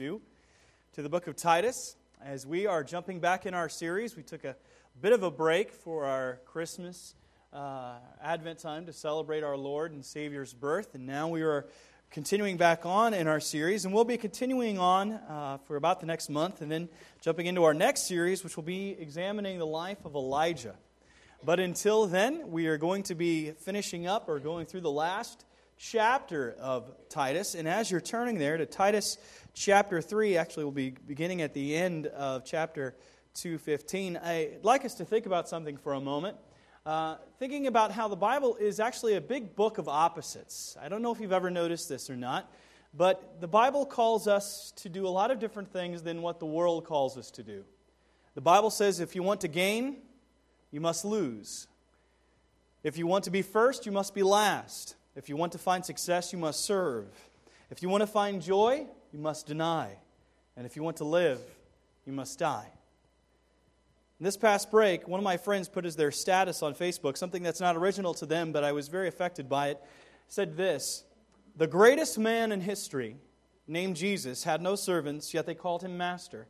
do to the book of Titus. As we are jumping back in our series, we took a bit of a break for our Christmas uh, Advent time to celebrate our Lord and Savior's birth, and now we are continuing back on in our series, and we'll be continuing on uh, for about the next month, and then jumping into our next series, which will be examining the life of Elijah. But until then, we are going to be finishing up or going through the last chapter of Titus. And as you're turning there to Titus chapter 3, actually, we'll be beginning at the end of chapter 215. I'd like us to think about something for a moment. Uh, thinking about how the Bible is actually a big book of opposites. I don't know if you've ever noticed this or not, but the Bible calls us to do a lot of different things than what the world calls us to do. The Bible says if you want to gain, you must lose. If you want to be first, you must be last. If you want to find success, you must serve. If you want to find joy, you must deny. And if you want to live, you must die. In this past break, one of my friends put as their status on Facebook something that's not original to them, but I was very affected by it. Said this The greatest man in history, named Jesus, had no servants, yet they called him master.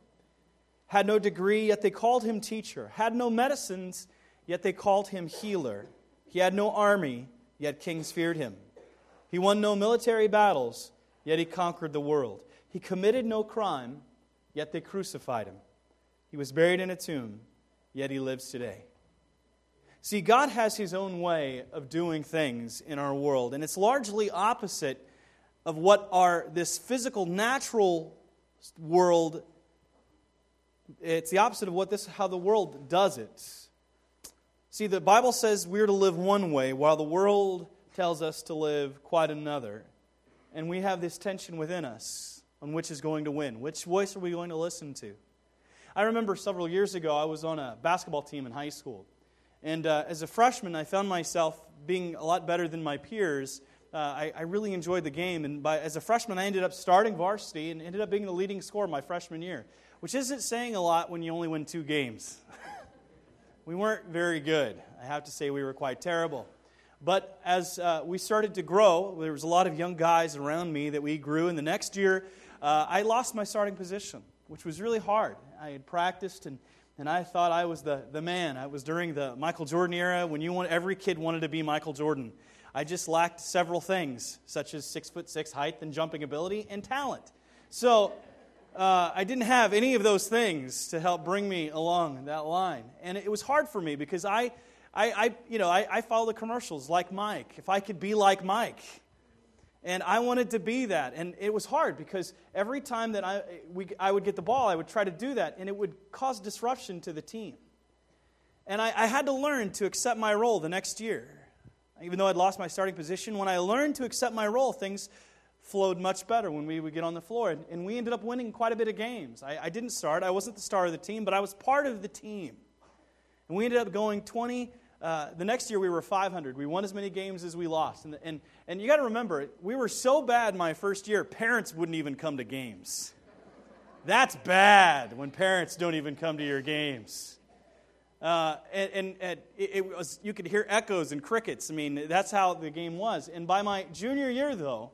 Had no degree, yet they called him teacher. Had no medicines, yet they called him healer. He had no army, yet kings feared him. He won no military battles, yet he conquered the world. He committed no crime, yet they crucified him. He was buried in a tomb, yet he lives today. See, God has his own way of doing things in our world, and it's largely opposite of what our this physical natural world it's the opposite of what this how the world does it. See, the Bible says we're to live one way, while the world tells us to live quite another. And we have this tension within us on which is going to win. Which voice are we going to listen to? I remember several years ago, I was on a basketball team in high school. And uh, as a freshman, I found myself being a lot better than my peers. Uh, I, I, really enjoyed the game. And by, as a freshman, I ended up starting varsity and ended up being the leading scorer my freshman year, which isn't saying a lot when you only win two games. we weren't very good. I have to say, we were quite terrible. But as uh, we started to grow, there was a lot of young guys around me that we grew. And the next year, uh, I lost my starting position, which was really hard. I had practiced and, and I thought I was the, the man. I was during the Michael Jordan era when you want, every kid wanted to be Michael Jordan. I just lacked several things, such as six foot six height and jumping ability and talent. So uh, I didn't have any of those things to help bring me along that line. And it was hard for me because I, I, I you know, I, I follow the commercials like Mike. If I could be like Mike. And I wanted to be that. And it was hard because every time that I, we, I would get the ball, I would try to do that, and it would cause disruption to the team. And I, I had to learn to accept my role the next year. Even though I'd lost my starting position, when I learned to accept my role, things flowed much better when we would get on the floor. And we ended up winning quite a bit of games. I, I, didn't start, I wasn't the star of the team, but I was part of the team. And we ended up going 20. Uh, the next year we were 500. We won as many games as we lost. And, and, and you got to remember, we were so bad my first year, parents wouldn't even come to games. That's bad when parents don't even come to your games. Uh, and, and, and it, it was, you could hear echoes and crickets. I mean, that's how the game was. And by my junior year, though,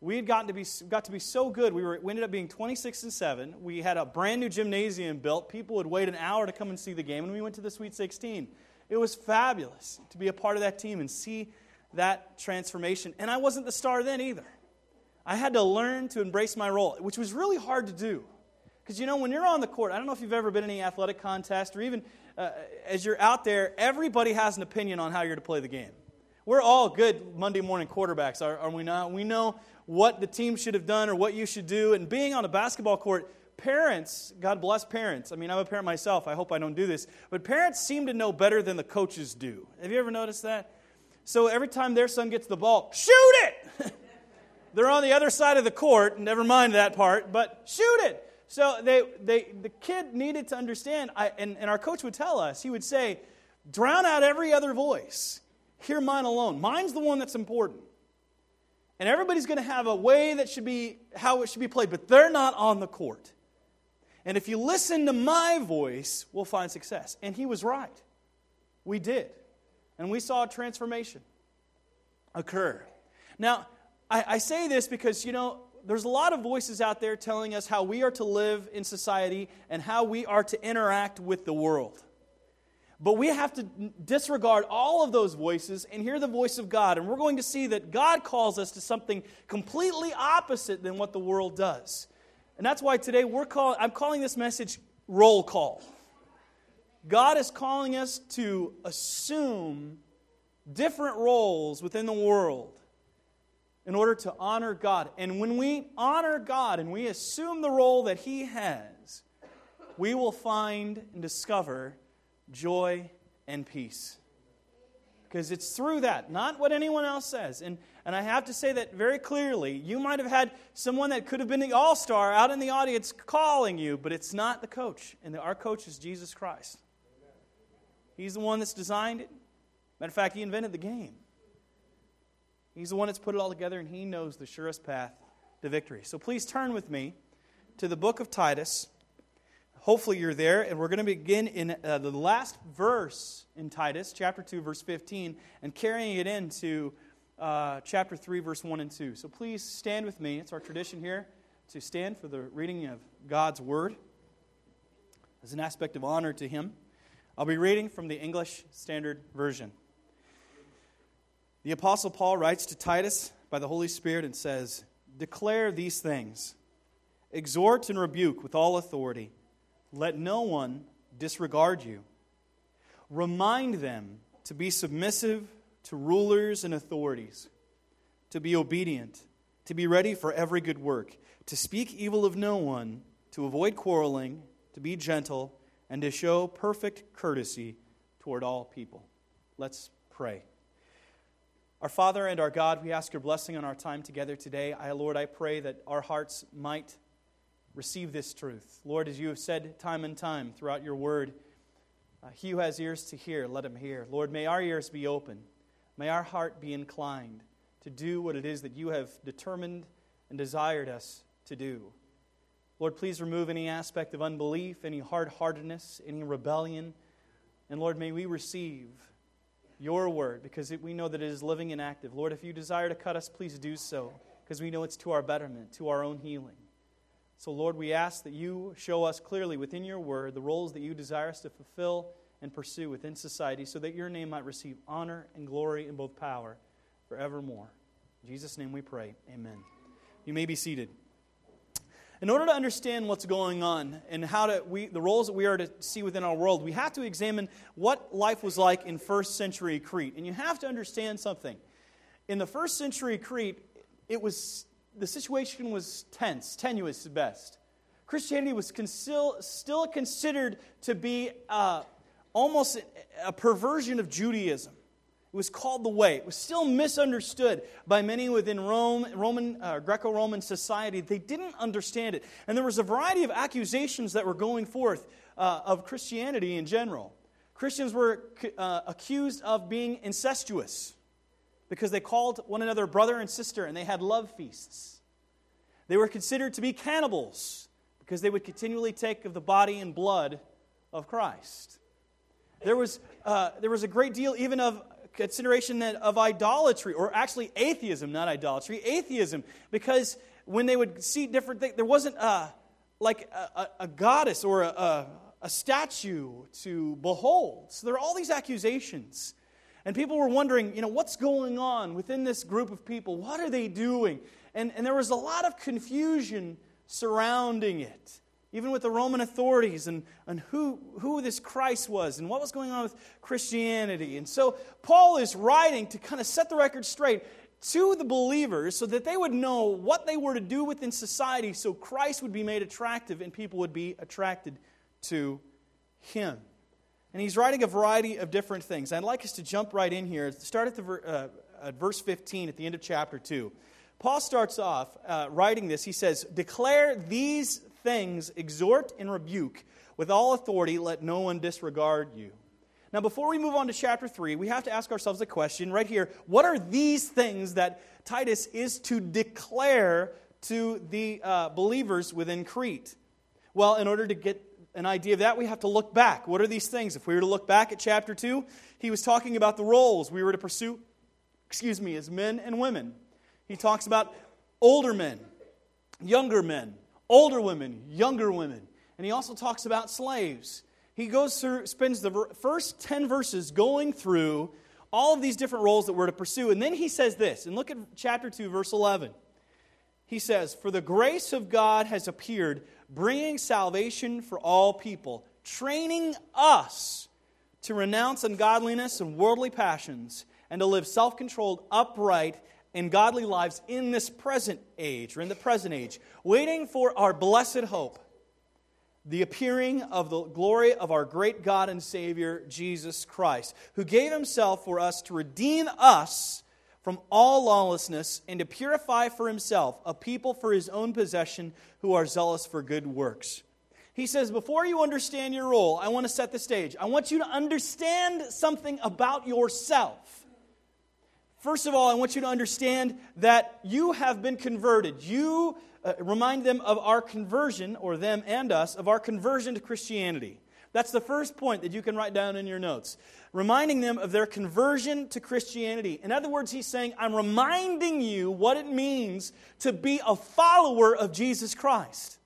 we had gotten to be, got to be so good. We, were, we ended up being 26 and 7. We had a brand new gymnasium built. People would wait an hour to come and see the game, and we went to the Sweet 16. It was fabulous to be a part of that team and see that transformation. And I wasn't the star then either. I had to learn to embrace my role, which was really hard to do. Because, you know, when you're on the court, I don't know if you've ever been in any athletic contest or even uh, as you're out there, everybody has an opinion on how you're to play the game. We're all good Monday morning quarterbacks, are, are we not? We know what the team should have done or what you should do. And being on a basketball court, parents, God bless parents. I mean, I'm a parent myself. I hope I don't do this. But parents seem to know better than the coaches do. Have you ever noticed that? So every time their son gets the ball, shoot it! They're on the other side of the court, never mind that part, but shoot it! So they, they, the kid needed to understand, I, and, and our coach would tell us, he would say, drown out every other voice. Hear mine alone. Mine's the one that's important. And everybody's going to have a way that should be how it should be played, but they're not on the court. And if you listen to my voice, we'll find success. And he was right. We did. And we saw a transformation occur. Now, I, I say this because, you know, there's a lot of voices out there telling us how we are to live in society and how we are to interact with the world. But we have to disregard all of those voices and hear the voice of God. And we're going to see that God calls us to something completely opposite than what the world does. And that's why today we're call, I'm calling this message roll call. God is calling us to assume different roles within the world in order to honor God. And when we honor God and we assume the role that He has, we will find and discover joy and peace. Because it's through that, not what anyone else says. And, and I have to say that very clearly. You might have had someone that could have been the all star out in the audience calling you, but it's not the coach. And our coach is Jesus Christ. He's the one that's designed it. Matter of fact, he invented the game. He's the one that's put it all together, and he knows the surest path to victory. So please turn with me to the book of Titus. Hopefully, you're there, and we're going to begin in uh, the last verse in Titus, chapter 2, verse 15, and carrying it into uh, chapter 3, verse 1 and 2. So please stand with me. It's our tradition here to stand for the reading of God's word as an aspect of honor to Him. I'll be reading from the English Standard Version. The Apostle Paul writes to Titus by the Holy Spirit and says, Declare these things, exhort and rebuke with all authority. Let no one disregard you. Remind them to be submissive to rulers and authorities, to be obedient, to be ready for every good work, to speak evil of no one, to avoid quarreling, to be gentle and to show perfect courtesy toward all people. Let's pray. Our Father and our God, we ask your blessing on our time together today. I, Lord, I pray that our hearts might receive this truth. Lord, as you have said time and time throughout your word, uh, he who has ears to hear, let him hear. Lord, may our ears be open. May our heart be inclined to do what it is that you have determined and desired us to do. Lord, please remove any aspect of unbelief, any hard heartedness, any rebellion. And Lord, may we receive your word because it, we know that it is living and active. Lord, if you desire to cut us, please do so because we know it's to our betterment, to our own healing. So, Lord, we ask that you show us clearly within your word the roles that you desire us to fulfill and pursue within society so that your name might receive honor and glory and both power forevermore. In Jesus' name we pray. Amen. You may be seated. In order to understand what's going on and how to we, the roles that we are to see within our world, we have to examine what life was like in first century Crete. And you have to understand something. In the first century Crete, it was the situation was tense, tenuous at best. Christianity was still considered to be uh, almost a perversion of Judaism. It was called the way. It was still misunderstood by many within Rome, Roman, uh, Greco-Roman society. They didn't understand it, and there was a variety of accusations that were going forth uh, of Christianity in general. Christians were uh, accused of being incestuous because they called one another brother and sister, and they had love feasts. They were considered to be cannibals because they would continually take of the body and blood of Christ. There was, uh, there was a great deal even of consideration of idolatry, or actually atheism, not idolatry, atheism, because when they would see different things, there wasn't a, like a, a goddess or a, a statue to behold. So there are all these accusations. And people were wondering, you know, what's going on within this group of people? What are they doing? And, and there was a lot of confusion surrounding it even with the Roman authorities and, and who, who this Christ was and what was going on with Christianity. And so Paul is writing to kind of set the record straight to the believers so that they would know what they were to do within society so Christ would be made attractive and people would be attracted to him. And he's writing a variety of different things. I'd like us to jump right in here. Start at, the, uh, at verse 15 at the end of chapter 2. Paul starts off uh, writing this. He says, Declare these things exhort and rebuke with all authority, let no one disregard you. Now, before we move on to chapter 3, we have to ask ourselves a question right here. What are these things that Titus is to declare to the uh, believers within Crete? Well, in order to get an idea of that, we have to look back. What are these things? If we were to look back at chapter 2, he was talking about the roles we were to pursue, excuse me, as men and women. He talks about older men younger men, older women, younger women. And he also talks about slaves. He goes through, spends the first 10 verses going through all of these different roles that we're to pursue. And then he says this, and look at chapter 2, verse 11. He says, For the grace of God has appeared, bringing salvation for all people, training us to renounce ungodliness and worldly passions, and to live self controlled, upright, and godly lives in this present age, or in the present age, waiting for our blessed hope the appearing of the glory of our great God and Savior, Jesus Christ, who gave himself for us to redeem us from all lawlessness and to purify for himself a people for his own possession who are zealous for good works. He says, Before you understand your role, I want to set the stage. I want you to understand something about yourself. First of all, I want you to understand that you have been converted. You uh, remind them of our conversion, or them and us, of our conversion to Christianity. That's the first point that you can write down in your notes. Reminding them of their conversion to Christianity. In other words, he's saying, I'm reminding you what it means to be a follower of Jesus Christ.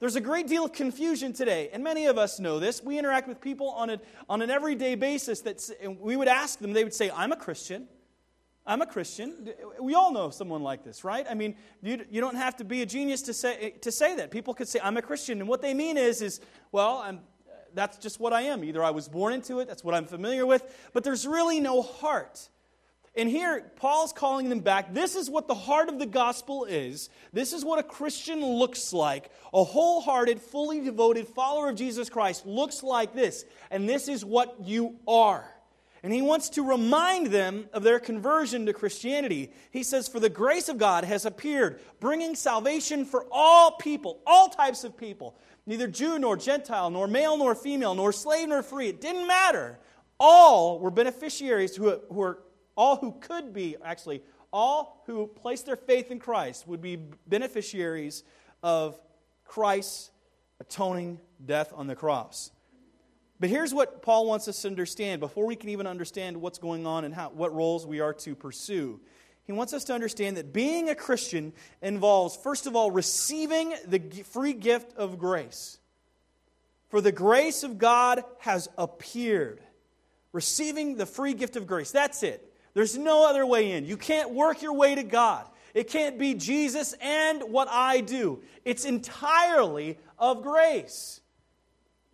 There's a great deal of confusion today, and many of us know this. We interact with people on, a, on an everyday basis that we would ask them, they would say, I'm a Christian. I'm a Christian. We all know someone like this, right? I mean, you, you don't have to be a genius to say, to say that. People could say, I'm a Christian. And what they mean is, is well, I'm, that's just what I am. Either I was born into it, that's what I'm familiar with, but there's really no heart. And here, Paul's calling them back. This is what the heart of the gospel is. This is what a Christian looks like. A wholehearted, fully devoted follower of Jesus Christ looks like this. And this is what you are. And he wants to remind them of their conversion to Christianity. He says, For the grace of God has appeared, bringing salvation for all people, all types of people, neither Jew nor Gentile, nor male nor female, nor slave nor free. It didn't matter. All were beneficiaries who, who were, all who could be, actually, all who placed their faith in Christ would be beneficiaries of Christ's atoning death on the cross. But here's what Paul wants us to understand before we can even understand what's going on and how, what roles we are to pursue. He wants us to understand that being a Christian involves, first of all, receiving the free gift of grace. For the grace of God has appeared. Receiving the free gift of grace. That's it. There's no other way in. You can't work your way to God. It can't be Jesus and what I do. It's entirely of grace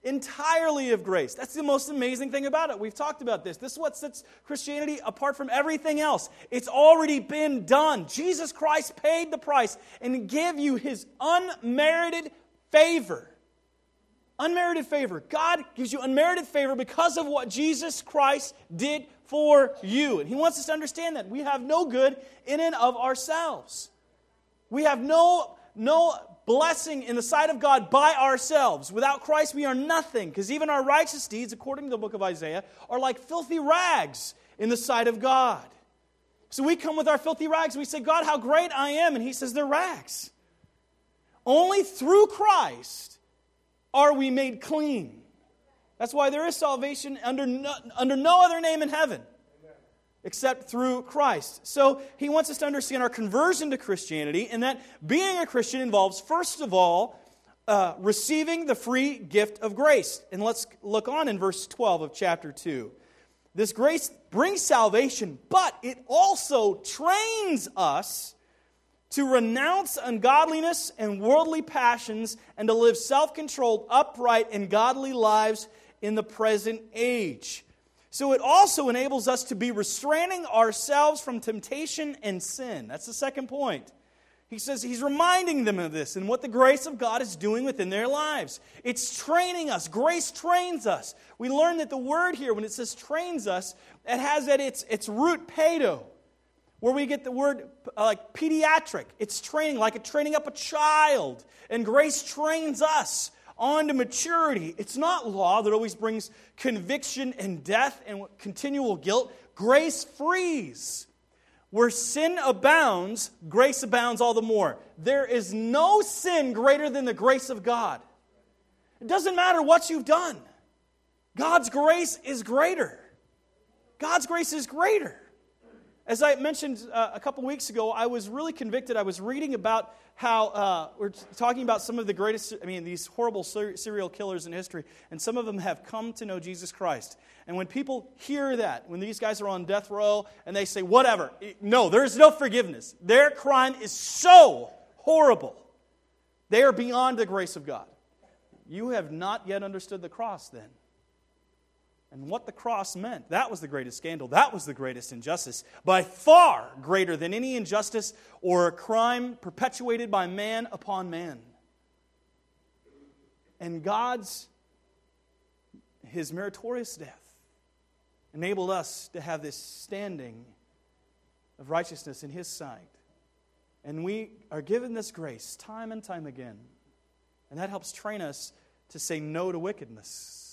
entirely of grace. That's the most amazing thing about it. We've talked about this. This is what sets Christianity apart from everything else. It's already been done. Jesus Christ paid the price and gave you his unmerited favor. Unmerited favor. God gives you unmerited favor because of what Jesus Christ did for you. And he wants us to understand that we have no good in and of ourselves. We have no no blessing in the sight of God by ourselves. Without Christ, we are nothing, because even our righteous deeds, according to the book of Isaiah, are like filthy rags in the sight of God. So we come with our filthy rags, we say, God, how great I am. And He says, they're rags. Only through Christ are we made clean. That's why there is salvation under no, under no other name in heaven except through Christ. So he wants us to understand our conversion to Christianity and that being a Christian involves, first of all, uh, receiving the free gift of grace. And let's look on in verse 12 of chapter 2. This grace brings salvation, but it also trains us to renounce ungodliness and worldly passions and to live self controlled, upright, and godly lives in the present age. So it also enables us to be restraining ourselves from temptation and sin. That's the second point. He says he's reminding them of this and what the grace of God is doing within their lives. It's training us. Grace trains us. We learn that the word here, when it says trains us, it has at its, its root pedo, where we get the word uh, like pediatric. It's training, like a training up a child. And grace trains us on to maturity. It's not law that always brings conviction and death and continual guilt. Grace frees. Where sin abounds, grace abounds all the more. There is no sin greater than the grace of God. It doesn't matter what you've done, God's grace is greater. God's grace is greater. As I mentioned uh, a couple weeks ago, I was really convicted. I was reading about how uh, we're talking about some of the greatest, I mean, these horrible ser- serial killers in history, and some of them have come to know Jesus Christ. And when people hear that, when these guys are on death row and they say, whatever, no, there's no forgiveness. Their crime is so horrible. They are beyond the grace of God. You have not yet understood the cross then and what the cross meant. That was the greatest scandal. That was the greatest injustice. By far greater than any injustice or crime perpetuated by man upon man. And God's, his meritorious death, enabled us to have this standing of righteousness in his sight. And we are given this grace time and time again. And that helps train us to say no to wickedness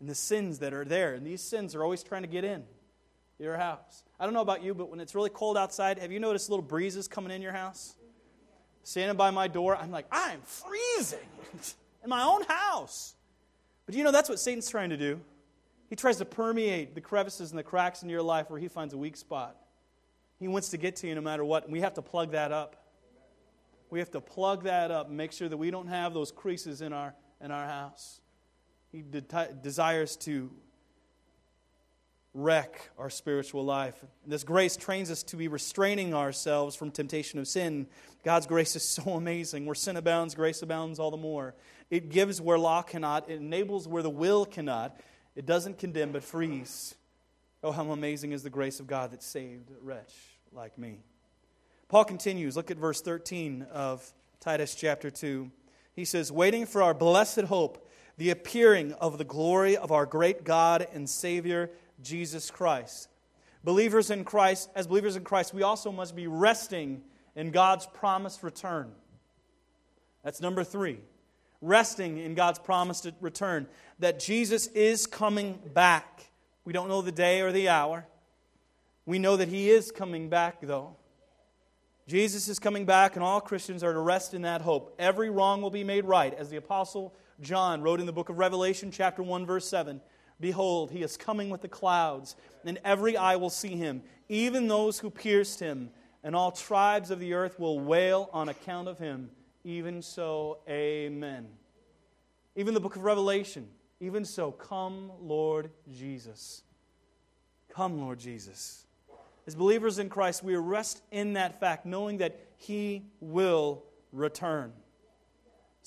and the sins that are there. And these sins are always trying to get in your house. I don't know about you, but when it's really cold outside, have you noticed little breezes coming in your house? Standing by my door, I'm like, I'm freezing in my own house. But you know, that's what Satan's trying to do. He tries to permeate the crevices and the cracks in your life where he finds a weak spot. He wants to get to you no matter what, and we have to plug that up. We have to plug that up and make sure that we don't have those creases in our, in our house. He de- desires to wreck our spiritual life. This grace trains us to be restraining ourselves from temptation of sin. God's grace is so amazing. Where sin abounds, grace abounds all the more. It gives where law cannot, it enables where the will cannot. It doesn't condemn, but frees. Oh, how amazing is the grace of God that saved a wretch like me. Paul continues. Look at verse 13 of Titus chapter 2. He says, Waiting for our blessed hope the appearing of the glory of our great God and Savior, Jesus Christ. Believers in Christ, as believers in Christ, we also must be resting in God's promised return. That's number three. Resting in God's promised return. That Jesus is coming back. We don't know the day or the hour. We know that He is coming back, though. Jesus is coming back, and all Christians are to rest in that hope. Every wrong will be made right, as the Apostle John wrote in the book of Revelation, chapter 1, verse 7 Behold, he is coming with the clouds, and every eye will see him, even those who pierced him, and all tribes of the earth will wail on account of him. Even so, amen. Even the book of Revelation, even so, come, Lord Jesus. Come, Lord Jesus. As believers in Christ, we rest in that fact, knowing that he will return.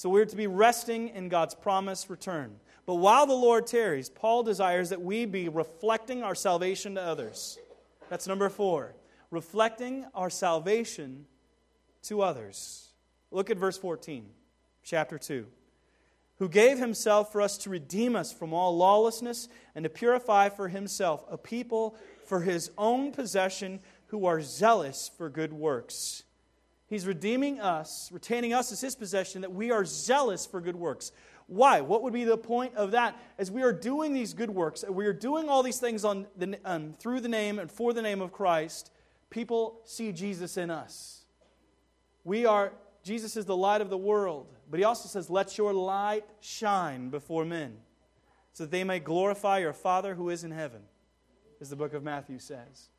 So we're to be resting in God's promised return. But while the Lord tarries, Paul desires that we be reflecting our salvation to others. That's number four. Reflecting our salvation to others. Look at verse 14, chapter 2. Who gave himself for us to redeem us from all lawlessness and to purify for himself a people for his own possession who are zealous for good works. He's redeeming us, retaining us as His possession, that we are zealous for good works. Why? What would be the point of that? As we are doing these good works, we are doing all these things on the, um, through the name and for the name of Christ, people see Jesus in us. We are, Jesus is the light of the world, but He also says, Let your light shine before men, so that they may glorify your Father who is in heaven, as the book of Matthew says.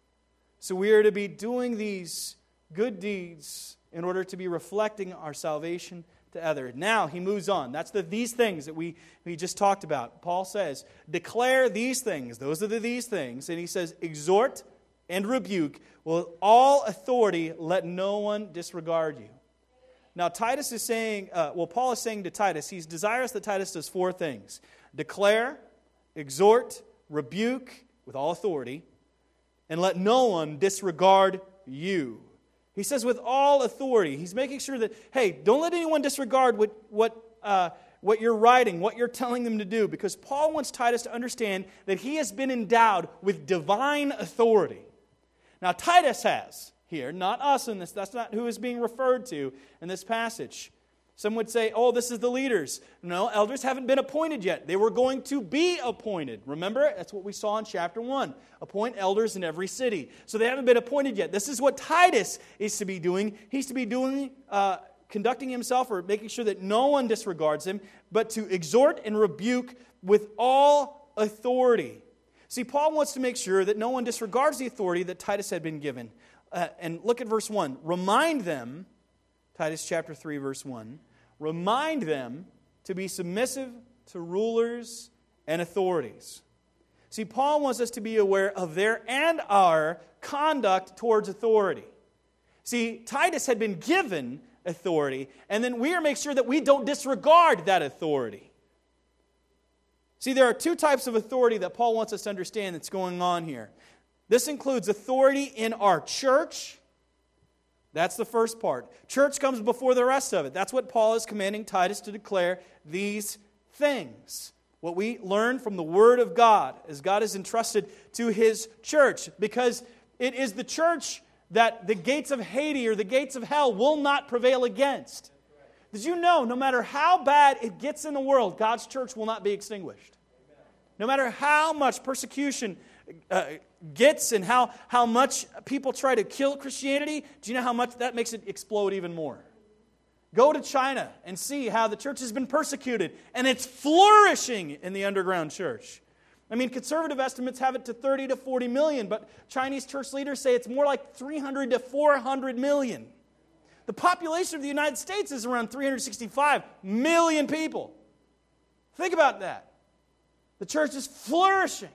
So we are to be doing these good deeds in order to be reflecting our salvation to others. Now he moves on. That's the these things that we, we just talked about. Paul says, declare these things. Those are the these things. And he says, exhort and rebuke. With all authority, let no one disregard you. Now, Titus is saying, uh, well, Paul is saying to Titus, he's desirous that Titus does four things declare, exhort, rebuke with all authority, and let no one disregard you. He says, with all authority. He's making sure that, hey, don't let anyone disregard what, what, uh, what you're writing, what you're telling them to do, because Paul wants Titus to understand that he has been endowed with divine authority. Now, Titus has here, not us in this, that's not who is being referred to in this passage. Some would say, oh, this is the leaders. No, elders haven't been appointed yet. They were going to be appointed. Remember? That's what we saw in chapter 1. Appoint elders in every city. So they haven't been appointed yet. This is what Titus is to be doing. He's to be doing, uh, conducting himself or making sure that no one disregards him, but to exhort and rebuke with all authority. See, Paul wants to make sure that no one disregards the authority that Titus had been given. Uh, and look at verse 1. Remind them, Titus chapter 3, verse 1, remind them to be submissive to rulers and authorities. See, Paul wants us to be aware of their and our conduct towards authority. See, Titus had been given authority, and then we are make sure that we don't disregard that authority. See, there are two types of authority that Paul wants us to understand that's going on here. This includes authority in our church. That's the first part. Church comes before the rest of it. That's what Paul is commanding Titus to declare these things. What we learn from the Word of God as God is entrusted to His church, because it is the church that the gates of Hades or the gates of hell will not prevail against. Did you know, no matter how bad it gets in the world, God's church will not be extinguished? No matter how much persecution uh, gets and how, how much people try to kill Christianity, do you know how much that makes it explode even more? Go to China and see how the church has been persecuted, and it's flourishing in the underground church. I mean, conservative estimates have it to 30 to 40 million, but Chinese church leaders say it's more like 300 to 400 million. The population of the United States is around 365 million people. Think about that. The church is flourishing.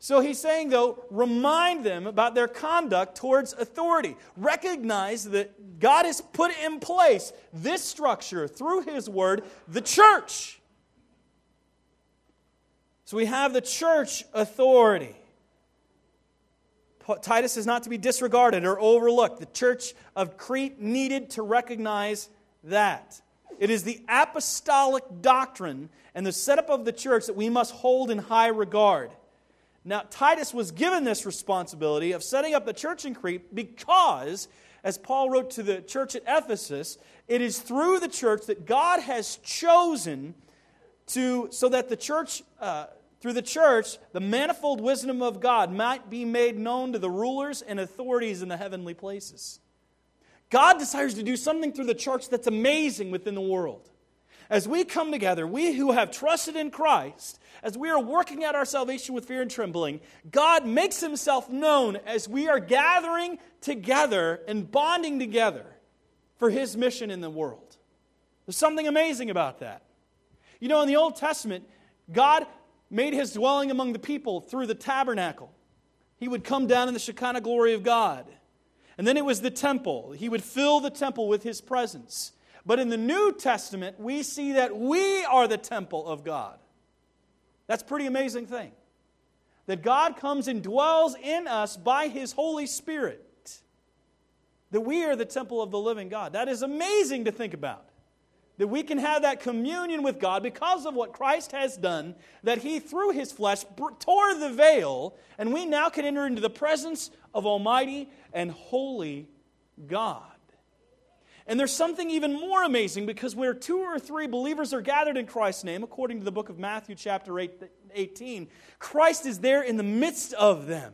So he's saying, though, remind them about their conduct towards authority. Recognize that God has put in place this structure through his word, the church. So we have the church authority. Titus is not to be disregarded or overlooked. The church of Crete needed to recognize that. It is the apostolic doctrine and the setup of the church that we must hold in high regard. Now, Titus was given this responsibility of setting up the church in Crete because, as Paul wrote to the church at Ephesus, it is through the church that God has chosen to, so that the church, uh, through the church, the manifold wisdom of God might be made known to the rulers and authorities in the heavenly places. God desires to do something through the church that's amazing within the world. As we come together, we who have trusted in Christ, as we are working out our salvation with fear and trembling, God makes himself known as we are gathering together and bonding together for his mission in the world. There's something amazing about that. You know, in the Old Testament, God made his dwelling among the people through the tabernacle. He would come down in the Shekinah glory of God. And then it was the temple. He would fill the temple with his presence. But in the New Testament, we see that we are the temple of God. That's a pretty amazing thing. That God comes and dwells in us by his Holy Spirit. That we are the temple of the living God. That is amazing to think about that we can have that communion with God because of what Christ has done, that He, through His flesh, tore the veil, and we now can enter into the presence of Almighty and Holy God. And there's something even more amazing because where two or three believers are gathered in Christ's name, according to the book of Matthew, chapter 18, Christ is there in the midst of them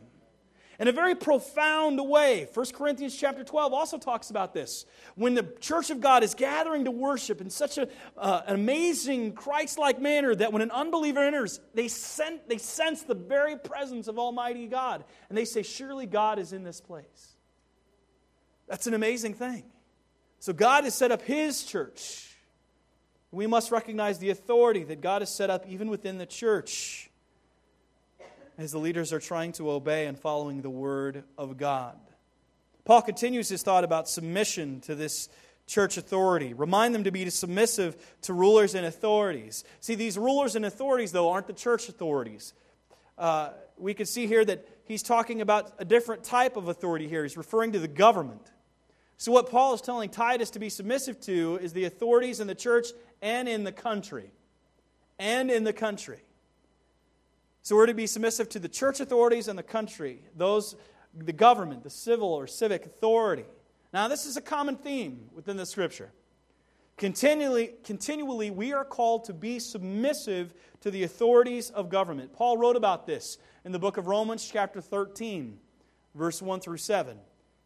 in a very profound way. 1 Corinthians chapter 12 also talks about this. When the church of God is gathering to worship in such a, uh, an amazing Christ like manner that when an unbeliever enters, they, sen- they sense the very presence of Almighty God. And they say, Surely God is in this place. That's an amazing thing. So God has set up His church. We must recognize the authority that God has set up even within the church as the leaders are trying to obey and following the word of God. Paul continues his thought about submission to this church authority. Remind them to be submissive to rulers and authorities. See, these rulers and authorities, though, aren't the church authorities. Uh, we can see here that he's talking about a different type of authority here. He's referring to the government. So, what Paul is telling Titus to be submissive to is the authorities in the church and in the country. And in the country. So we're to be submissive to the church authorities and the country, those, the government, the civil or civic authority. Now, this is a common theme within the scripture. Continually, continually, we are called to be submissive to the authorities of government. Paul wrote about this in the book of Romans, chapter 13, verse 1 through 7.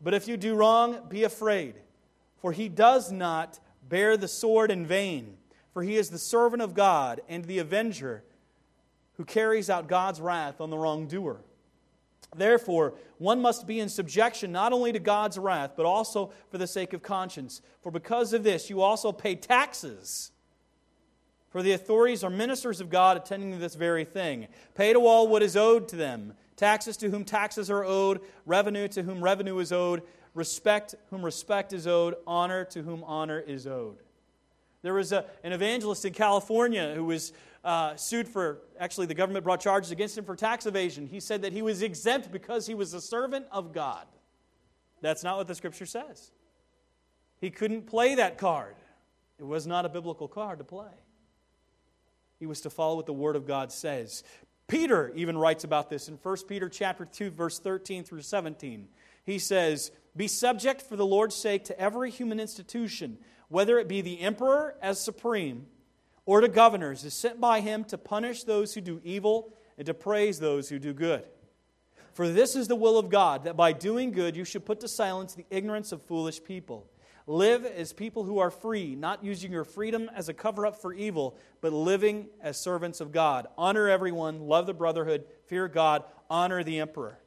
But if you do wrong, be afraid, for he does not bear the sword in vain. For he is the servant of God and the avenger who carries out God's wrath on the wrongdoer. Therefore, one must be in subjection not only to God's wrath, but also for the sake of conscience. For because of this, you also pay taxes. For the authorities are ministers of God attending to this very thing. Pay to all what is owed to them taxes to whom taxes are owed, revenue to whom revenue is owed, respect whom respect is owed, honor to whom honor is owed. There was a, an evangelist in California who was uh, sued for, actually, the government brought charges against him for tax evasion. He said that he was exempt because he was a servant of God. That's not what the scripture says. He couldn't play that card, it was not a biblical card to play. He was to follow what the Word of God says. Peter even writes about this in 1 Peter chapter 2 verse 13 through 17. He says, "Be subject for the Lord's sake to every human institution, whether it be the emperor as supreme or to governors is sent by him to punish those who do evil and to praise those who do good. For this is the will of God, that by doing good you should put to silence the ignorance of foolish people. Live as people who are free, not using your freedom as a cover up for evil, but living as servants of God. Honor everyone, love the brotherhood, fear God, honor the emperor.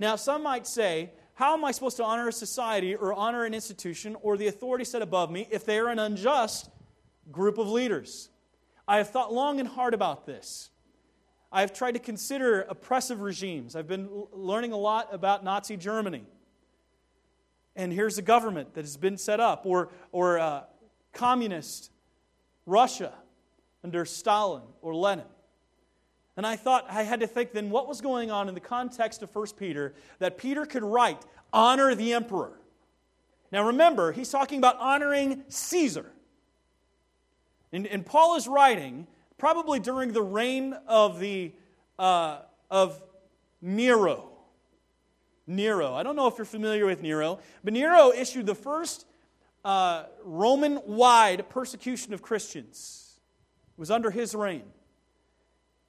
Now, some might say, how am I supposed to honor a society or honor an institution or the authority set above me if they are an unjust group of leaders? I have thought long and hard about this. I have tried to consider oppressive regimes. I've been learning a lot about Nazi Germany. And here's a government that has been set up, or, or uh, communist Russia under Stalin or Lenin. And I thought, I had to think then what was going on in the context of 1 Peter that Peter could write, honor the emperor. Now remember, he's talking about honoring Caesar. And, and Paul is writing probably during the reign of, the, uh, of Nero. Nero. I don't know if you're familiar with Nero, but Nero issued the first uh, Roman wide persecution of Christians. It was under his reign.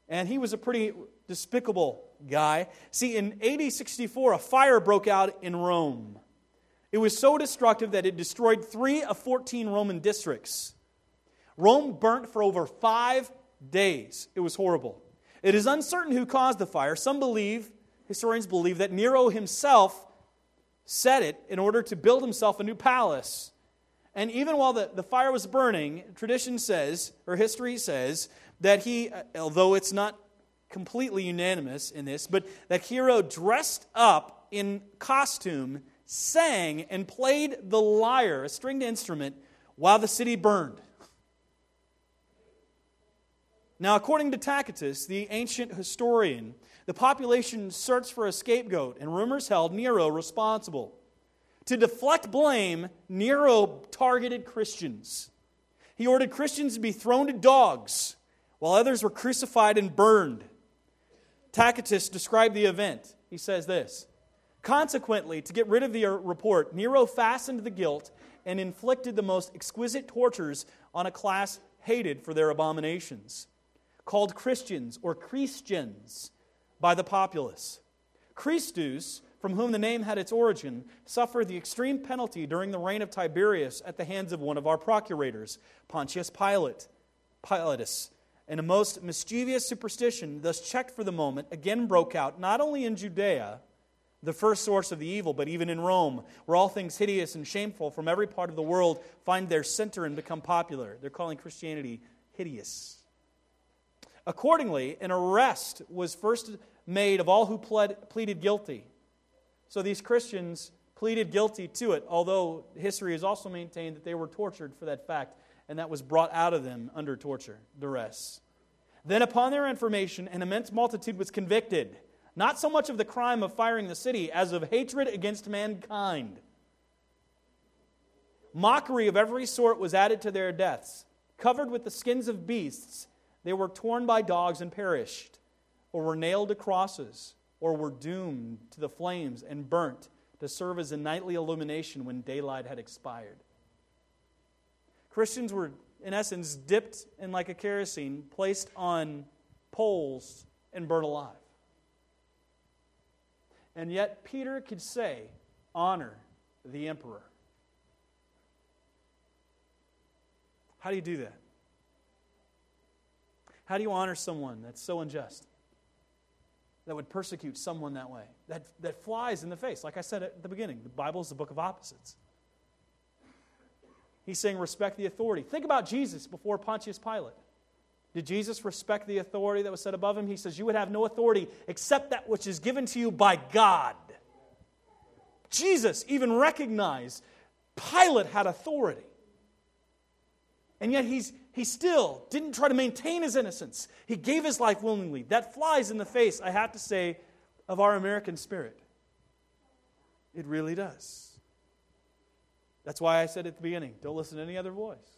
And he was a pretty despicable guy. See, in AD 64, a fire broke out in Rome. It was so destructive that it destroyed three of 14 Roman districts. Rome burnt for over five days. It was horrible. It is uncertain who caused the fire. Some believe, historians believe, that Nero himself said it in order to build himself a new palace. And even while the, the fire was burning, tradition says, or history says, that he, uh, although it's not completely unanimous in this, but that Nero dressed up in costume, sang, and played the lyre, a stringed instrument, while the city burned. Now, according to Tacitus, the ancient historian, the population searched for a scapegoat, and rumors held Nero responsible. To deflect blame, Nero targeted Christians. He ordered Christians to be thrown to dogs, while others were crucified and burned. Tacitus described the event. He says this Consequently, to get rid of the uh, report, Nero fastened the guilt and inflicted the most exquisite tortures on a class hated for their abominations called Christians or Christians by the populace. Christus, from whom the name had its origin, suffered the extreme penalty during the reign of Tiberius at the hands of one of our procurators, Pontius Pilate, Pilatus. And a most mischievous superstition, thus checked for the moment, again broke out, not only in Judea, the first source of the evil, but even in Rome, where all things hideous and shameful from every part of the world find their center and become popular. They're calling Christianity hideous. Accordingly, an arrest was first made of all who pled, pleaded guilty. So these Christians pleaded guilty to it, although history has also maintained that they were tortured for that fact, and that was brought out of them under torture, duress. Then, upon their information, an immense multitude was convicted, not so much of the crime of firing the city as of hatred against mankind. Mockery of every sort was added to their deaths. Covered with the skins of beasts, They were torn by dogs and perished, or were nailed to crosses, or were doomed to the flames and burnt to serve as a nightly illumination when daylight had expired. Christians were, in essence, dipped in like a kerosene, placed on poles, and burnt alive. And yet, Peter could say, Honor the emperor. How do you do that? How do you honor someone that's so unjust? That would persecute someone that way? That, that flies in the face. Like I said at the beginning, the Bible is the book of opposites. He's saying, respect the authority. Think about Jesus before Pontius Pilate. Did Jesus respect the authority that was set above him? He says, You would have no authority except that which is given to you by God. Jesus even recognized Pilate had authority. And yet he's, he still didn't try to maintain his innocence. He gave his life willingly. That flies in the face, I have to say, of our American spirit. It really does. That's why I said at the beginning don't listen to any other voice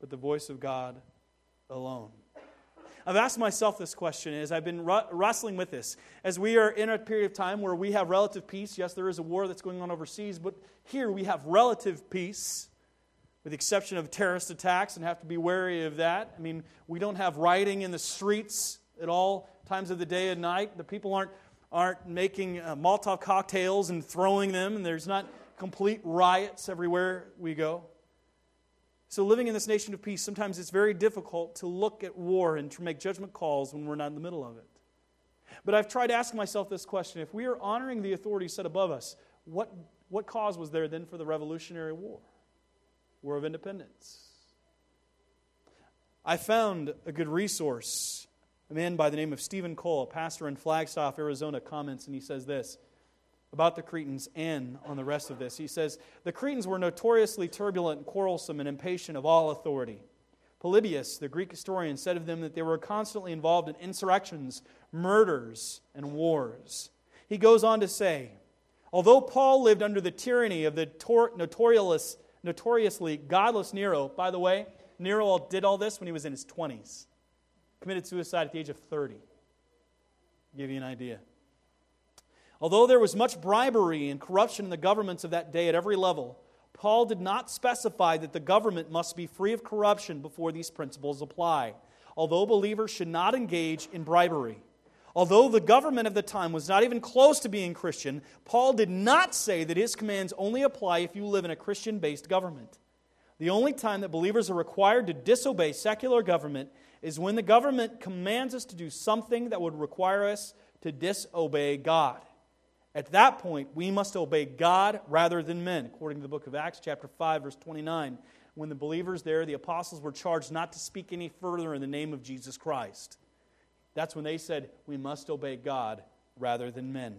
but the voice of God alone. I've asked myself this question as I've been wrestling with this. As we are in a period of time where we have relative peace, yes, there is a war that's going on overseas, but here we have relative peace with the exception of terrorist attacks, and have to be wary of that. I mean, we don't have rioting in the streets at all times of the day and night. The people aren't, aren't making uh, Molotov cocktails and throwing them, and there's not complete riots everywhere we go. So, living in this nation of peace, sometimes it's very difficult to look at war and to make judgment calls when we're not in the middle of it. But I've tried asking myself this question if we are honoring the authority set above us, what, what cause was there then for the Revolutionary War? War of Independence. I found a good resource. A man by the name of Steven Cole, a pastor in Flagstaff, Arizona, comments and he says this about the Cretans and on the rest of this. He says, The Cretans were notoriously turbulent, quarrelsome, and impatient of all authority. Polybius, the Greek historian, said of them that they were constantly involved in insurrections, murders, and wars. He goes on to say, Although Paul lived under the tyranny of the notorious notoriously godless Nero. By the way, Nero did all this when he was in his 20s. Committed suicide at the age of 30. give you an idea. Although there was much bribery and corruption in the governments of that day at every level, Paul did not specify that the government must be free of corruption before these principles apply. Although believers should not engage in bribery. Although the government of the time was not even close to being Christian, Paul did not say that his commands only apply if you live in a Christian based government. The only time that believers are required to disobey secular government is when the government commands us to do something that would require us to disobey God. At that point, we must obey God rather than men, according to the book of Acts, chapter 5, verse 29. When the believers there, the apostles, were charged not to speak any further in the name of Jesus Christ. That's when they said, we must obey God rather than men.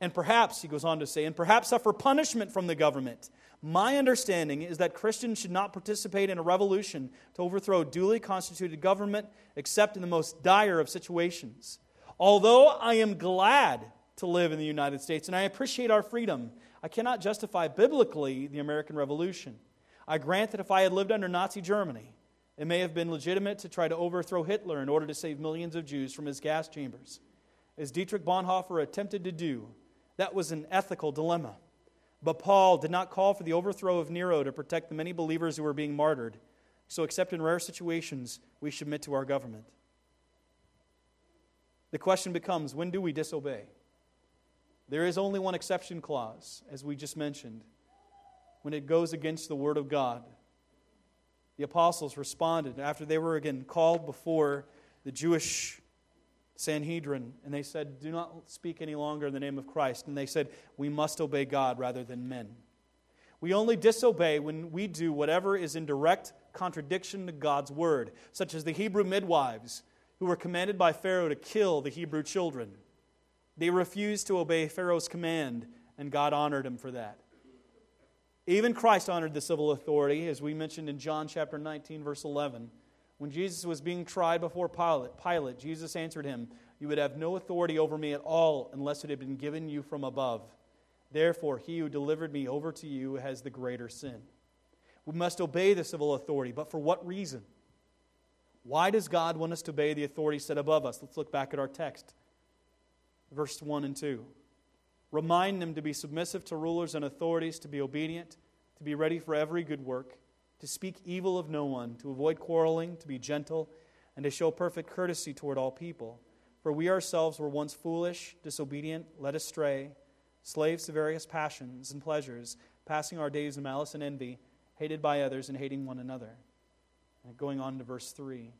And perhaps, he goes on to say, and perhaps suffer punishment from the government. My understanding is that Christians should not participate in a revolution to overthrow duly constituted government except in the most dire of situations. Although I am glad to live in the United States and I appreciate our freedom, I cannot justify biblically the American Revolution. I grant that if I had lived under Nazi Germany, it may have been legitimate to try to overthrow Hitler in order to save millions of Jews from his gas chambers. As Dietrich Bonhoeffer attempted to do, that was an ethical dilemma. But Paul did not call for the overthrow of Nero to protect the many believers who were being martyred. So, except in rare situations, we submit to our government. The question becomes when do we disobey? There is only one exception clause, as we just mentioned, when it goes against the Word of God the apostles responded after they were again called before the Jewish Sanhedrin, and they said, Do not speak any longer in the name of Christ. And they said, We must obey God rather than men. We only disobey when we do whatever is in direct contradiction to God's word, such as the Hebrew midwives who were commanded by Pharaoh to kill the Hebrew children. They refused to obey Pharaoh's command, and God honored them for that. Even Christ honored the civil authority, as we mentioned in John chapter 19, verse 11. When Jesus was being tried before Pilate, Pilate, Jesus answered him, You would have no authority over me at all unless it had been given you from above. Therefore, he who delivered me over to you has the greater sin. We must obey the civil authority, but for what reason? Why does God want us to obey the authority set above us? Let's look back at our text, verse 1 and 2. Remind them to be submissive to rulers and authorities, to be obedient, to be ready for every good work, to speak evil of no one, to avoid quarreling, to be gentle, and to show perfect courtesy toward all people. For we ourselves were once foolish, disobedient, led astray, slaves to various passions and pleasures, passing our days in malice and envy, hated by others and hating one another. And going on to verse 3.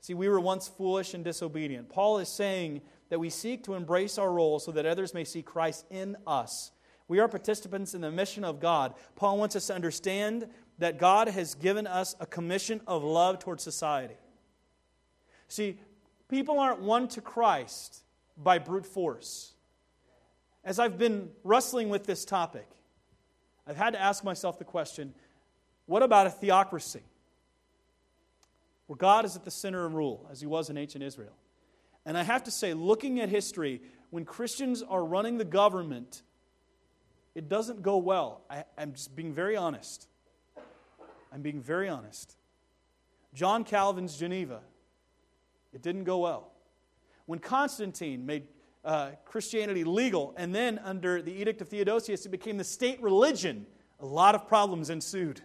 See, we were once foolish and disobedient. Paul is saying that we seek to embrace our role so that others may see Christ in us. We are participants in the mission of God. Paul wants us to understand that God has given us a commission of love towards society. See, people aren't won to Christ by brute force. As I've been wrestling with this topic, I've had to ask myself the question what about a theocracy? Where God is at the center and rule, as he was in ancient Israel. And I have to say, looking at history, when Christians are running the government, it doesn't go well. I, am just being very honest. I'm being very honest. John Calvin's Geneva, it didn't go well. When Constantine made uh, Christianity legal, and then under the Edict of Theodosius, it became the state religion, a lot of problems ensued.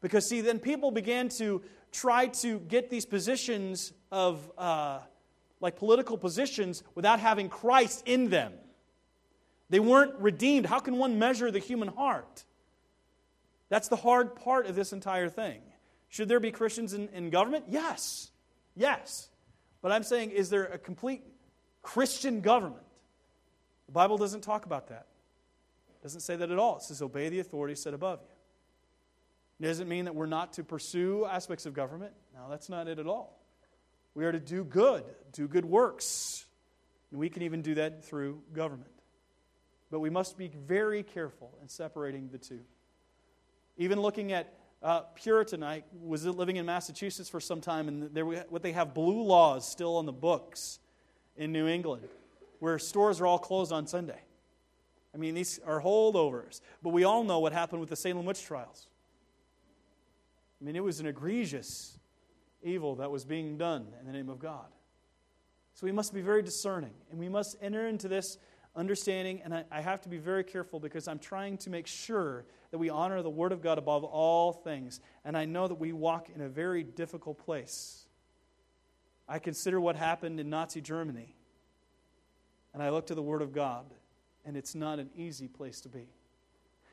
Because, see, then people began to try to get these positions of, uh, like political positions, without having Christ in them. They weren't redeemed. How can one measure the human heart? That's the hard part of this entire thing. Should there be Christians in, in government? Yes. Yes. But I'm saying, is there a complete Christian government? The Bible doesn't talk about that. It doesn't say that at all. It says, obey the authority set above you. It doesn't mean that we're not to pursue aspects of government. No, that's not it at all. We are to do good, do good works. And we can even do that through government. But we must be very careful in separating the two. Even looking at uh, Puritan, I was living in Massachusetts for some time, and there, what they have blue laws still on the books in New England, where stores are all closed on Sunday. I mean, these are holdovers. But we all know what happened with the Salem witch trials. I mean, it was an egregious evil that was being done in the name of God. So we must be very discerning, and we must enter into this understanding, and I, I, have to be very careful because I'm trying to make sure that we honor the Word of God above all things. And I know that we walk in a very difficult place. I consider what happened in Nazi Germany, and I look to the Word of God, and it's not an easy place to be.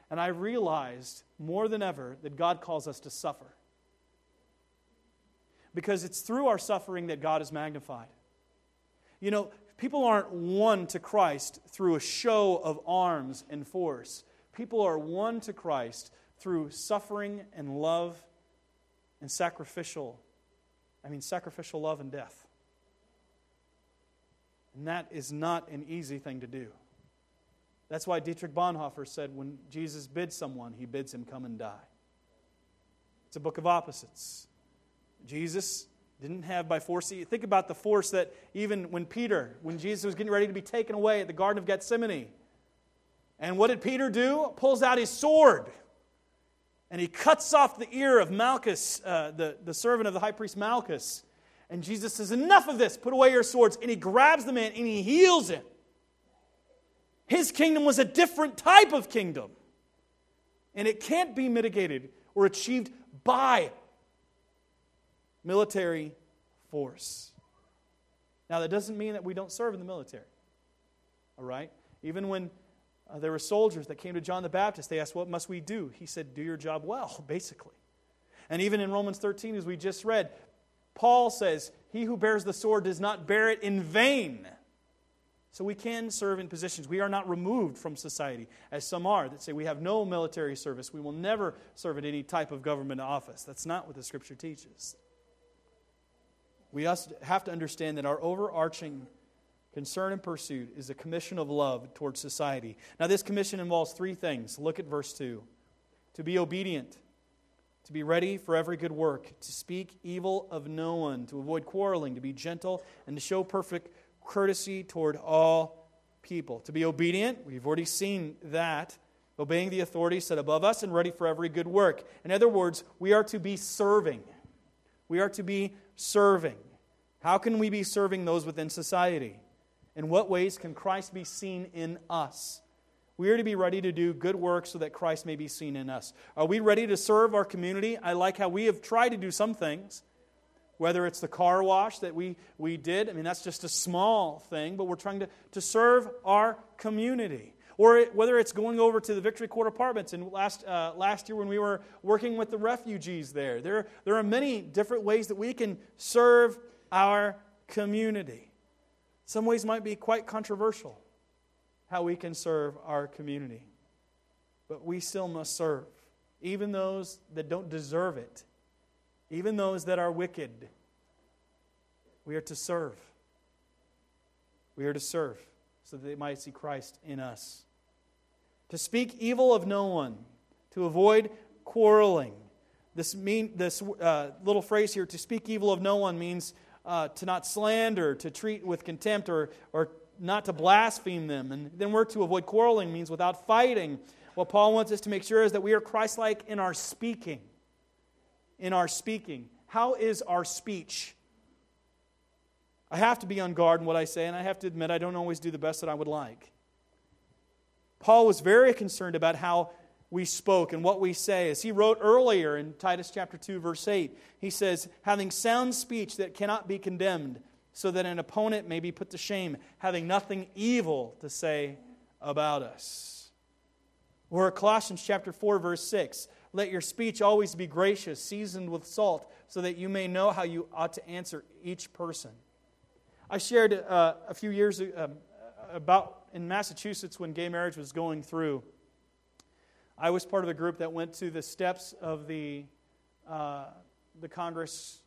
And I realized more than ever that God calls us to suffer. Because it's through our suffering that God is magnified. You know, People aren't won to Christ through a show of arms and force. People are won to Christ through suffering and love and sacrificial, I mean, sacrificial love and death. And that is not an easy thing to do. That's why Dietrich Bonhoeffer said when Jesus bids someone, he bids him come and die. It's a book of opposites. Jesus didn't have by force. Think about the force that even when Peter, when Jesus was getting ready to be taken away at the Garden of Gethsemane, and what did Peter do? Pulls out his sword and he cuts off the ear of Malchus, uh, the, the servant of the high priest Malchus. And Jesus says, Enough of this, put away your swords. And he grabs the man and he heals him. His kingdom was a different type of kingdom. And it can't be mitigated or achieved by military force. Now, that doesn't mean that we don't serve in the military. All right? Even when uh, there were soldiers that came to John the Baptist, they asked, What must we do? He said, Do your job well, basically. And even in Romans 13, as we just read, Paul says, He who bears the sword does not bear it in vain. So we can serve in positions. We are not removed from society, as some are that say we have no military service. We will never serve in any type of government office. That's not what the scripture teaches we have to understand that our overarching concern and pursuit is a commission of love towards society. Now, this commission involves three things. Look at verse 2 to be obedient, to be ready for every good work, to speak evil of no one, to avoid quarreling, to be gentle, and to show perfect courtesy toward all people. To be obedient, we've already seen that. Obeying the authority set above us and ready for every good work. In other words, we are to be serving. We are to be serving? How can we be serving those within society? In what ways can Christ be seen in us? We are to be ready to do good work so that Christ may be seen in us. Are we ready to serve our community? I like how we have tried to do some things, whether it's the car wash that we, we did. I mean, that's just a small thing, but we're trying to, to serve our community. Or it, whether it's going over to the Victory Court Apartments and last, uh, last year when we were working with the refugees there. there. There are many different ways that we can serve our community. Some ways might be quite controversial how we can serve our community. But we still must serve, even those that don't deserve it, even those that are wicked. We are to serve. We are to serve so that they might see Christ in us. To speak evil of no one, to avoid quarreling. This, mean, this uh, little phrase here, to speak evil of no one, means uh, to not slander, to treat with contempt, or, or not to blaspheme them. And then we're to avoid quarreling, means without fighting. What Paul wants us to make sure is that we are Christ like in our speaking. In our speaking. How is our speech? I have to be on guard in what I say, and I have to admit I don't always do the best that I would like. Paul was very concerned about how we spoke and what we say. As he wrote earlier in Titus chapter 2 verse 8, he says, "Having sound speech that cannot be condemned, so that an opponent may be put to shame, having nothing evil to say about us." Or Colossians chapter 4 verse 6, "Let your speech always be gracious, seasoned with salt, so that you may know how you ought to answer each person." I shared uh, a few years uh, about in Massachusetts when gay marriage was going through I was part of a group that went to the steps of the, uh, the Congress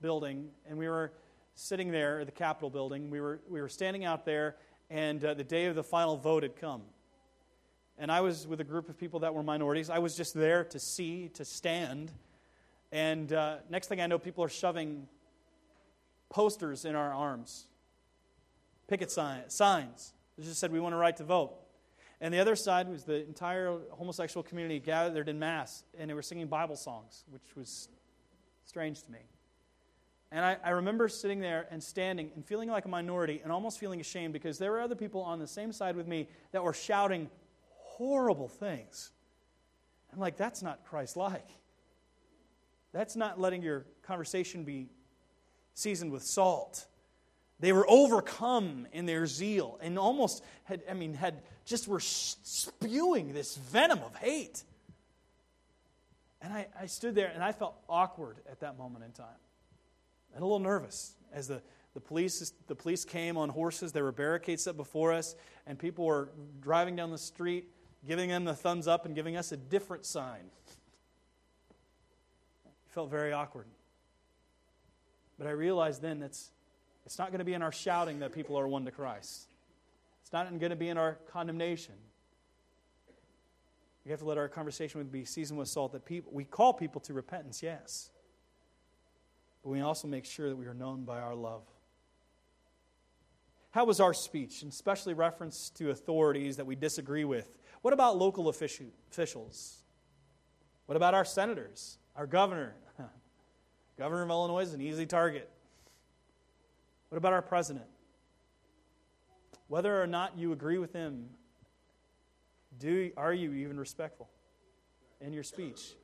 building, and we were sitting there, at the Capitol building. We were, we were standing out there, and uh, the day of the final vote had come. And I was with a group of people that were minorities. I was just there to see, to stand. And uh, next thing I know, people are shoving posters in our arms, picket sign, signs. They just said, We want a right to vote. And the other side was the entire homosexual community gathered in mass, and they were singing Bible songs, which was strange to me. And I, I, remember sitting there and standing and feeling like a minority and almost feeling ashamed because there were other people on the same side with me that were shouting horrible things. I'm like, that's not Christ like. That's not letting your conversation be seasoned with salt. They were overcome in their zeal and almost had, I mean, had just were spewing this venom of hate. And I, I stood there and I felt awkward at that moment in time and a little nervous as the, the, police, the police came on horses. There were barricades set before us, and people were driving down the street, giving them the thumbs up and giving us a different sign. It felt very awkward. But I realized then that's, it's not going to be in our shouting that people are won to Christ. It's not going to be in our condemnation. We have to let our conversation be seasoned with salt that people, we call people to repentance, yes. But we also make sure that we are known by our love. How was our speech, and especially reference to authorities that we disagree with? What about local officials? What about our senators, our governor? governor of Illinois is an easy target. What about our president? Whether or not you agree with him, do, are you even respectful in your speech?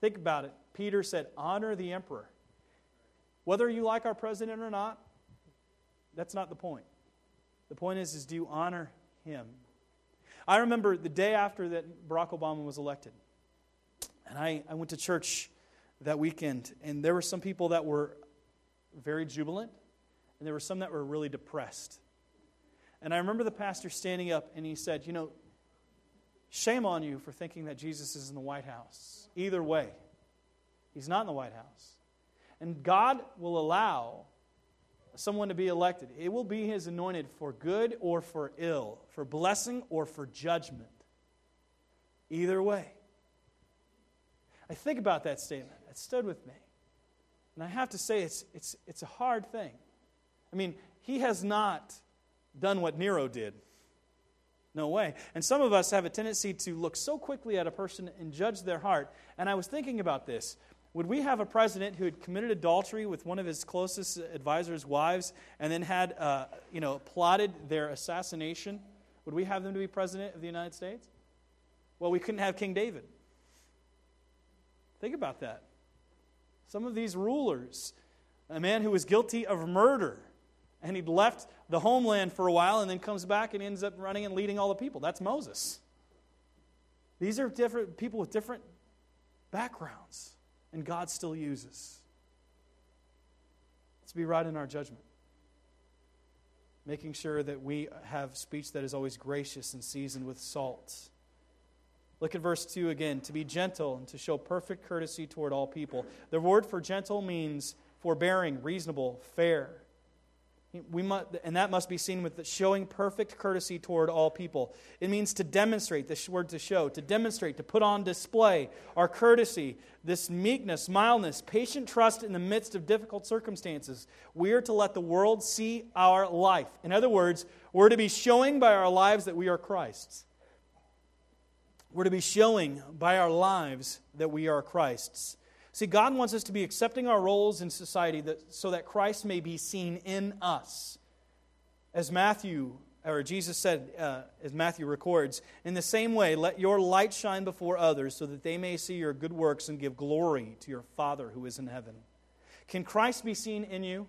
Think about it. Peter said, Honor the emperor. Whether you like our president or not, that's not the point. The point is, is do you honor him? I remember the day after that Barack Obama was elected, and I, I went to church that weekend, and there were some people that were very jubilant, and there were some that were really depressed. And I remember the pastor standing up and he said, You know, shame on you for thinking that Jesus is in the White House. Either way, he's not in the White House. And God will allow someone to be elected. It will be his anointed for good or for ill, for blessing or for judgment. Either way. I think about that statement. It stood with me. And I have to say, it's, it's, it's a hard thing. I mean, he has not done what Nero did. No way. And some of us have a tendency to look so quickly at a person and judge their heart. And I was thinking about this. Would we have a president who had committed adultery with one of his closest advisors' wives and then had, uh, you know, plotted their assassination? Would we have them to be president of the United States? Well, we couldn't have King David. Think about that. Some of these rulers, a man who was guilty of murder, and he'd left the homeland for a while and then comes back and ends up running and leading all the people. That's Moses. These are different people with different backgrounds and God still uses. Let's be right in our judgment. Making sure that we have speech that is always gracious and seasoned with salt. Look at verse 2 again to be gentle and to show perfect courtesy toward all people. The word for gentle means forbearing, reasonable, fair. We must, and that must be seen with showing perfect courtesy toward all people. It means to demonstrate, this word to show, to demonstrate, to put on display our courtesy, this meekness, mildness, patient trust in the midst of difficult circumstances. We are to let the world see our life. In other words, we're to be showing by our lives that we are Christ's. We're to be showing by our lives that we are Christ's. See, God wants us to be accepting our roles in society that, so that Christ may be seen in us. As Matthew, or Jesus said, uh, as Matthew records, in the same way, let your light shine before others so that they may see your good works and give glory to your Father who is in heaven. Can Christ be seen in you?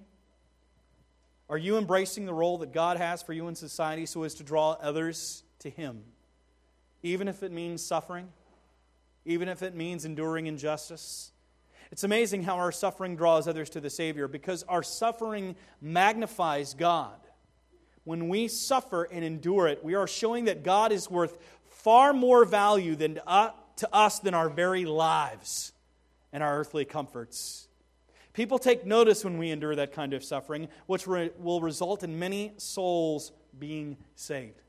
Are you embracing the role that God has for you in society so as to draw others to Him? Even if it means suffering, even if it means enduring injustice, it's amazing how our suffering draws others to the Savior because our suffering magnifies God. When we suffer and endure it, we are showing that God is worth far more value than to uh, us than our very lives and our earthly comforts. People take notice when we endure that kind of suffering, which will result in many souls being saved.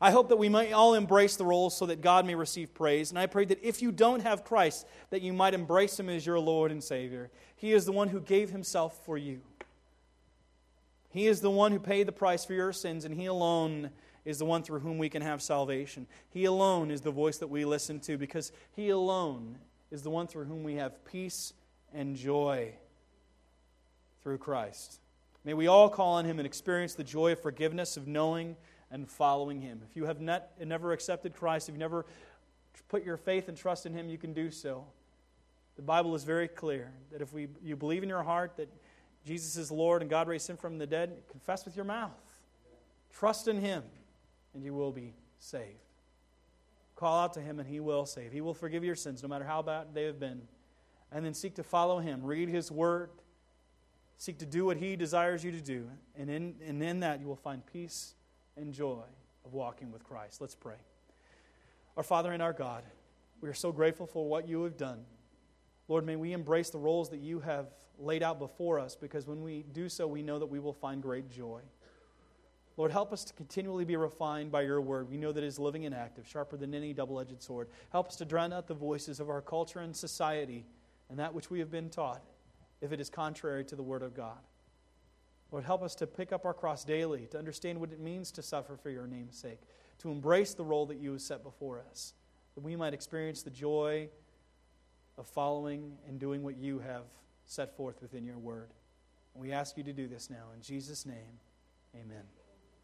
I hope that we might all embrace the role so that God may receive praise. And I pray that if you don't have Christ, that you might embrace him as your Lord and Savior. He is the one who gave himself for you. He is the one who paid the price for your sins, and he alone is the one through whom we can have salvation. He alone is the voice that we listen to because he alone is the one through whom we have peace and joy through Christ. May we all call on him and experience the joy of forgiveness, of knowing and following Him. If you have not, never accepted Christ, if you never put your faith and trust in Him, you can do so. The Bible is very clear that if we, you believe in your heart that Jesus is Lord and God raised Him from the dead, confess with your mouth. Trust in Him, and you will be saved. Call out to Him, and He will save. He will forgive your sins, no matter how bad they have been. And then seek to follow Him. Read His Word. Seek to do what He desires you to do. And in, and in that, you will find peace and joy of walking with Christ. Let's pray. Our Father and our God, we are so grateful for what you have done. Lord, may we embrace the roles that you have laid out before us because when we do so, we know that we will find great joy. Lord, help us to continually be refined by your word. We know that it is living and active, sharper than any double edged sword. Help us to drown out the voices of our culture and society and that which we have been taught if it is contrary to the word of God. Lord, help us to pick up our cross daily, to understand what it means to suffer for your name's sake, to embrace the role that you have set before us, that we might experience the joy of following and doing what you have set forth within your word. And we ask you to do this now. In Jesus' name, amen.